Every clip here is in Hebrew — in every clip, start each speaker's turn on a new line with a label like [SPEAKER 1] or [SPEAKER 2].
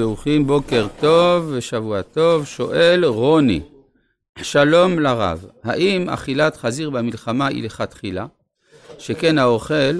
[SPEAKER 1] ברוכים בוקר טוב ושבוע טוב, שואל רוני, שלום לרב, האם אכילת חזיר במלחמה היא לכתחילה, שכן האוכל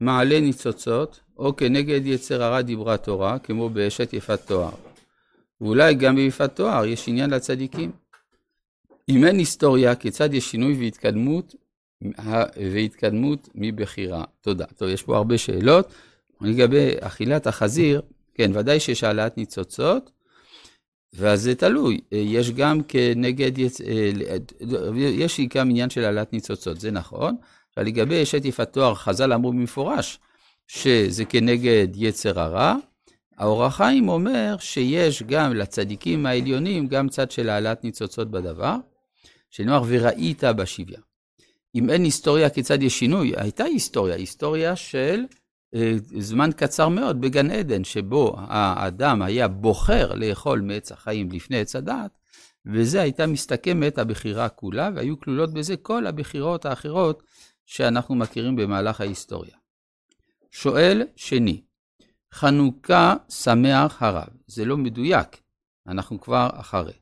[SPEAKER 1] מעלה ניצוצות, או כנגד יצר הרע דיברה תורה, כמו באשת יפת תואר. ואולי גם ביפת תואר יש עניין לצדיקים. אם אין היסטוריה, כיצד יש שינוי והתקדמות, והתקדמות מבחירה? תודה. טוב, יש פה הרבה שאלות. לגבי אכילת החזיר, כן, ודאי שיש העלאת ניצוצות, ואז זה תלוי. יש גם כנגד, יש גם עניין של העלאת ניצוצות, זה נכון. לגבי אשת יפת תואר, חז"ל אמרו במפורש שזה כנגד יצר הרע. האור החיים אומר שיש גם לצדיקים העליונים גם צד של העלאת ניצוצות בדבר, שנאמר וראית בשוויה. אם אין היסטוריה כיצד יש שינוי, הייתה היסטוריה, היסטוריה של אה, זמן קצר מאוד בגן עדן, שבו האדם היה בוחר לאכול מעץ החיים לפני עץ הדעת, וזה הייתה מסתכמת הבחירה כולה, והיו כלולות בזה כל הבחירות האחרות שאנחנו מכירים במהלך ההיסטוריה. שואל שני, חנוכה שמח הרב, זה לא מדויק, אנחנו כבר אחרי.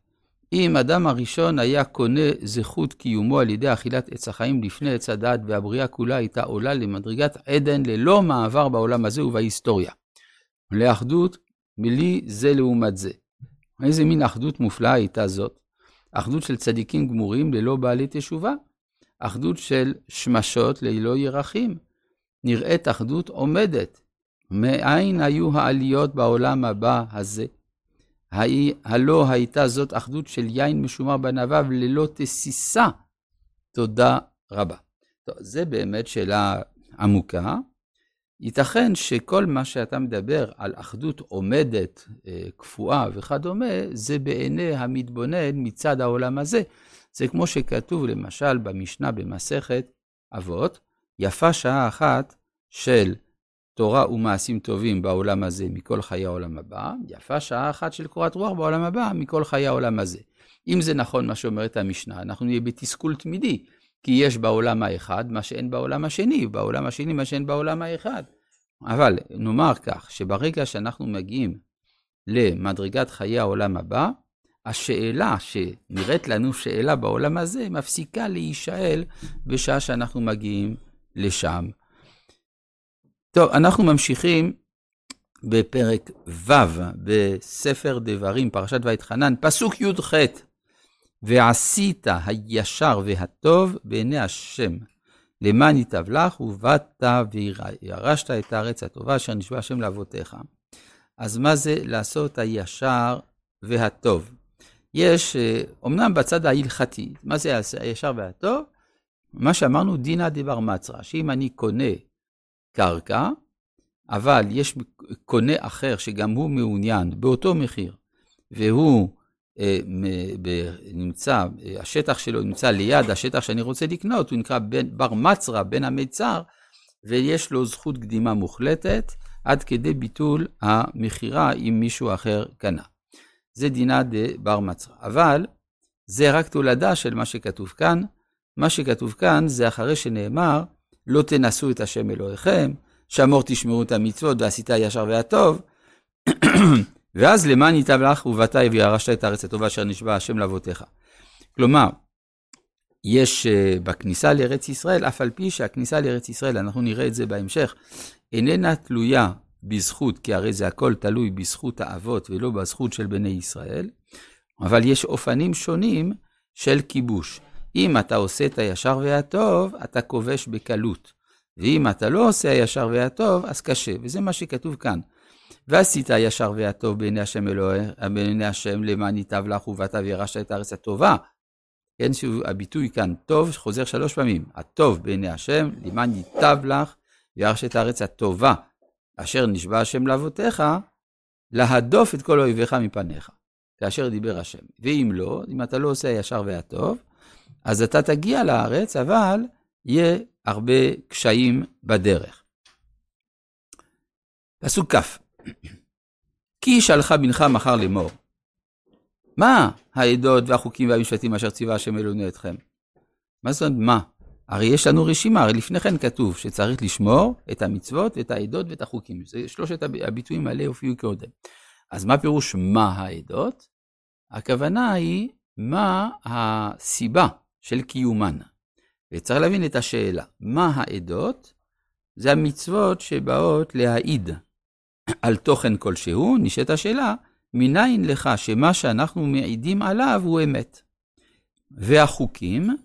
[SPEAKER 1] אם אדם הראשון היה קונה זכות קיומו על ידי אכילת עץ החיים לפני עץ הדעת והבריאה כולה הייתה עולה למדרגת עדן ללא מעבר בעולם הזה ובהיסטוריה. לאחדות בלי זה לעומת זה. איזה מין אחדות מופלאה הייתה זאת? אחדות של צדיקים גמורים ללא בעלי תשובה. אחדות של שמשות ללא ירחים. נראית אחדות עומדת. מאין היו העליות בעולם הבא הזה? הלא הייתה זאת אחדות של יין משומר בנביו ללא תסיסה. תודה רבה. טוב, זה באמת שאלה עמוקה. ייתכן שכל מה שאתה מדבר על אחדות עומדת, אה, קפואה וכדומה, זה בעיני המתבונן מצד העולם הזה. זה כמו שכתוב למשל במשנה במסכת אבות, יפה שעה אחת של תורה ומעשים טובים בעולם הזה מכל חיי העולם הבא, יפה שעה אחת של קורת רוח בעולם הבא מכל חיי העולם הזה. אם זה נכון מה שאומרת המשנה, אנחנו נהיה בתסכול תמידי, כי יש בעולם האחד מה שאין בעולם השני, בעולם השני מה שאין בעולם האחד. אבל נאמר כך, שברגע שאנחנו מגיעים למדרגת חיי העולם הבא, השאלה שנראית לנו שאלה בעולם הזה, מפסיקה להישאל בשעה שאנחנו מגיעים לשם. טוב, אנחנו ממשיכים בפרק ו' בספר דברים, פרשת ויתחנן, פסוק י"ח: ועשית הישר והטוב בעיני השם, למען ייטב לך, ובאת וירשת את הארץ הטובה אשר נשבע השם לאבותיך. אז מה זה לעשות הישר והטוב? יש, אמנם בצד ההלכתי, מה זה הישר והטוב? מה שאמרנו, דינא דבר מצרא, שאם אני קונה קרקע, אבל יש קונה אחר שגם הוא מעוניין באותו מחיר, והוא אה, ב, נמצא, השטח שלו נמצא ליד השטח שאני רוצה לקנות, הוא נקרא בין, בר מצרה, בין המיצר, ויש לו זכות קדימה מוחלטת, עד כדי ביטול המכירה אם מישהו אחר קנה. זה דינה דה בר מצרה. אבל זה רק תולדה של מה שכתוב כאן. מה שכתוב כאן זה אחרי שנאמר, לא תנסו את השם אלוהיכם, שאמור תשמעו את המצוות ועשית הישר והטוב, ואז למען ייטב לך ובאת וירשת את הארץ הטובה אשר נשבע השם לאבותיך. כלומר, יש uh, בכניסה לארץ ישראל, אף על פי שהכניסה לארץ ישראל, אנחנו נראה את זה בהמשך, איננה תלויה בזכות, כי הרי זה הכל תלוי בזכות האבות ולא בזכות של בני ישראל, אבל יש אופנים שונים של כיבוש. אם אתה עושה את הישר והטוב, אתה כובש בקלות. ואם אתה לא עושה הישר והטוב, אז קשה. וזה מה שכתוב כאן. ועשית הישר והטוב בעיני השם אלוהי, בעיני השם למען ייטב לך ובאת וירשת את הארץ הטובה. כן, שוב, הביטוי כאן, טוב, חוזר שלוש פעמים. הטוב בעיני השם, למען ייטב לך וירשת את הארץ הטובה, אשר נשבע השם לאבותיך, להדוף את כל אויביך מפניך, כאשר דיבר השם. ואם לא, אם אתה לא עושה הישר והטוב, אז אתה תגיע לארץ, אבל יהיה הרבה קשיים בדרך. פסוק כ' כי ישאלך בנך מחר לאמור, מה העדות והחוקים והמשפטים אשר ציווה השם אלוהינו אתכם? מה זאת אומרת מה? הרי יש לנו רשימה, הרי לפני כן כתוב שצריך לשמור את המצוות ואת העדות ואת החוקים. זה שלושת הביטויים האלה הופיעו קודם. אז מה פירוש מה העדות? הכוונה היא מה הסיבה של קיומן. וצריך להבין את השאלה, מה העדות? זה המצוות שבאות להעיד על תוכן כלשהו, נשאלת השאלה, מניין לך שמה שאנחנו מעידים עליו הוא אמת? והחוקים,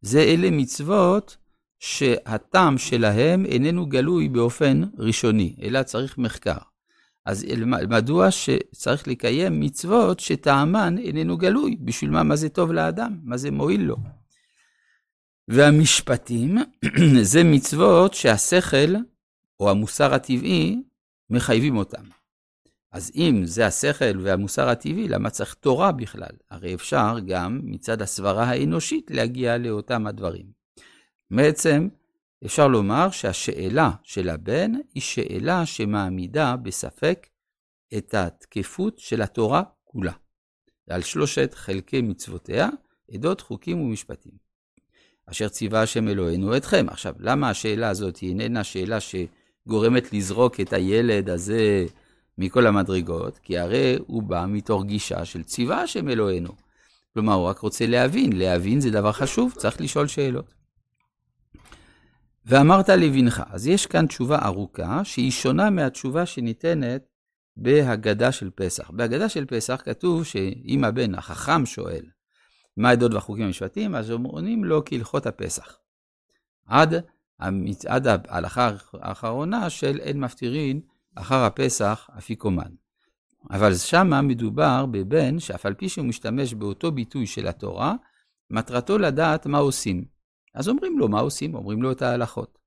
[SPEAKER 1] זה אלה מצוות שהטעם שלהם איננו גלוי באופן ראשוני, אלא צריך מחקר. אז מדוע שצריך לקיים מצוות שטעמן איננו גלוי? בשביל מה? מה זה טוב לאדם? מה זה מועיל לו? והמשפטים זה מצוות שהשכל או המוסר הטבעי מחייבים אותם. אז אם זה השכל והמוסר הטבעי, למה צריך תורה בכלל? הרי אפשר גם מצד הסברה האנושית להגיע לאותם הדברים. בעצם, אפשר לומר שהשאלה של הבן היא שאלה שמעמידה בספק את התקפות של התורה כולה, על שלושת חלקי מצוותיה, עדות, חוקים ומשפטים. אשר ציווה השם אלוהינו אתכם. עכשיו, למה השאלה הזאת היא איננה שאלה שגורמת לזרוק את הילד הזה מכל המדרגות? כי הרי הוא בא מתוך גישה של ציווה השם אלוהינו. כלומר, הוא רק רוצה להבין, להבין זה דבר חשוב, צריך לשאול שאלות. ואמרת לבנך. אז יש כאן תשובה ארוכה, שהיא שונה מהתשובה שניתנת בהגדה של פסח. בהגדה של פסח כתוב שאם הבן החכם שואל, מה העדות והחוקים המשפטיים, אז עונים לו כהלכות הפסח. עד, עד ההלכה האחרונה של אין מפטירין אחר הפסח אפיקומן. אבל שמה מדובר בבן שאף על פי שהוא משתמש באותו ביטוי של התורה, מטרתו לדעת מה עושים. אז אומרים לו מה עושים, אומרים לו את ההלכות.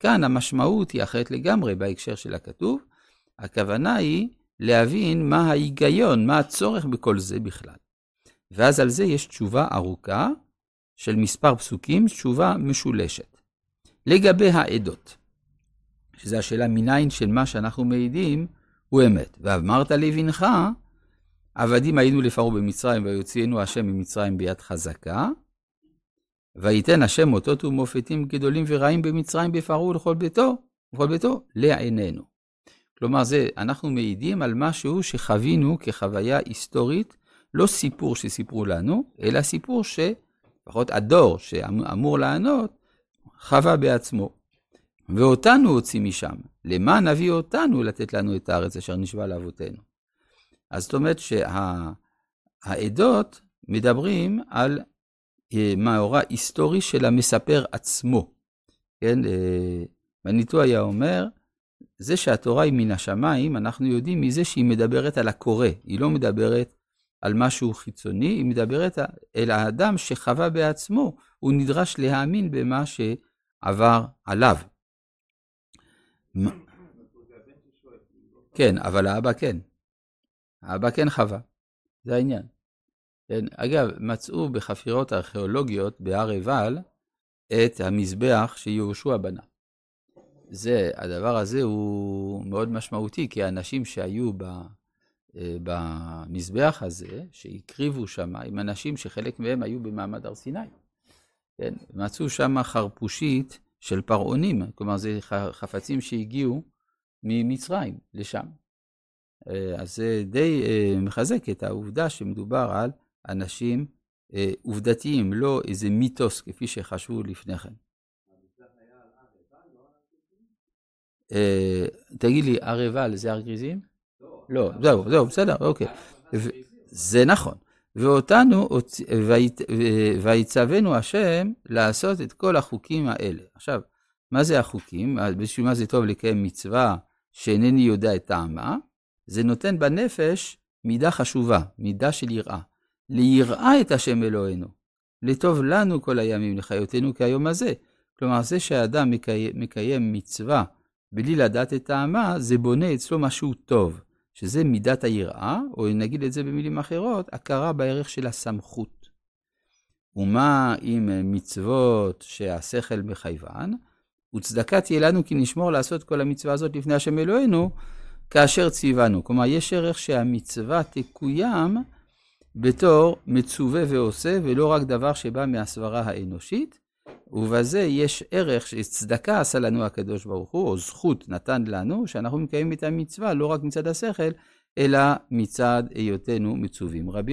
[SPEAKER 1] כאן המשמעות היא אחרת לגמרי בהקשר של הכתוב, הכוונה היא להבין מה ההיגיון, מה הצורך בכל זה בכלל. ואז על זה יש תשובה ארוכה של מספר פסוקים, תשובה משולשת. לגבי העדות, שזו השאלה מניין של מה שאנחנו מעידים, הוא אמת. ואמרת לבנך, עבדים היינו לפרעה במצרים ויוציאנו השם ממצרים ביד חזקה, ויתן השם אותות ומופתים גדולים ורעים במצרים בפרעה ולכל ביתו, ולכל ביתו, לעינינו. כלומר, זה, אנחנו מעידים על משהו שחווינו כחוויה היסטורית, לא סיפור שסיפרו לנו, אלא סיפור שלפחות הדור שאמור לענות, חווה בעצמו. ואותנו הוציא משם. למה נביא אותנו לתת לנו את הארץ אשר נשבע לאבותינו? אז זאת אומרת שהעדות מדברים על מאורע היסטורי של המספר עצמו. כן, אה, מניטו היה אומר, זה שהתורה היא מן השמיים, אנחנו יודעים מזה שהיא מדברת על הקורא, היא לא מדברת על משהו חיצוני, היא מדברת אל האדם שחווה בעצמו, הוא נדרש להאמין במה שעבר עליו. כן, אבל האבא כן. האבא כן חווה, זה העניין. כן, אגב, מצאו בחפירות ארכיאולוגיות בהר עיבל את המזבח שיהושע בנה. זה, הדבר הזה הוא מאוד משמעותי, כי האנשים שהיו ב, אה, במזבח הזה, שהקריבו שם, הם אנשים שחלק מהם היו במעמד הר סיני. כן, מצאו שם חרפושית של פרעונים, כלומר זה חפצים שהגיעו ממצרים לשם. אה, אז זה די אה, מחזק את העובדה שמדובר על אנשים עובדתיים, לא איזה מיתוס כפי שחשבו לפני כן. אה, תגיד לי, הר עיבל זה הר גריזים? לא, זהו, זהו, בסדר, אוקיי. זה נכון. ואותנו, ויצוונו השם לעשות את כל החוקים האלה. עכשיו, מה זה החוקים? בשביל מה זה טוב לקיים מצווה שאינני יודע את טעמה? זה נותן בנפש מידה חשובה, מידה של יראה. ליראה את השם אלוהינו, לטוב לנו כל הימים, לחיותנו כהיום הזה. כלומר, זה שהאדם מקיים, מקיים מצווה בלי לדעת את טעמה, זה בונה אצלו משהו טוב, שזה מידת היראה, או נגיד את זה במילים אחרות, הכרה בערך של הסמכות. ומה עם מצוות שהשכל מחייבן? וצדקה תהיה לנו כי נשמור לעשות כל המצווה הזאת לפני השם אלוהינו, כאשר ציוונו. כלומר, יש ערך שהמצווה תקוים בתור מצווה ועושה, ולא רק דבר שבא מהסברה האנושית, ובזה יש ערך שצדקה עשה לנו הקדוש ברוך הוא, או זכות נתן לנו, שאנחנו מקיימים את המצווה לא רק מצד השכל, אלא מצד היותנו מצווים. רבי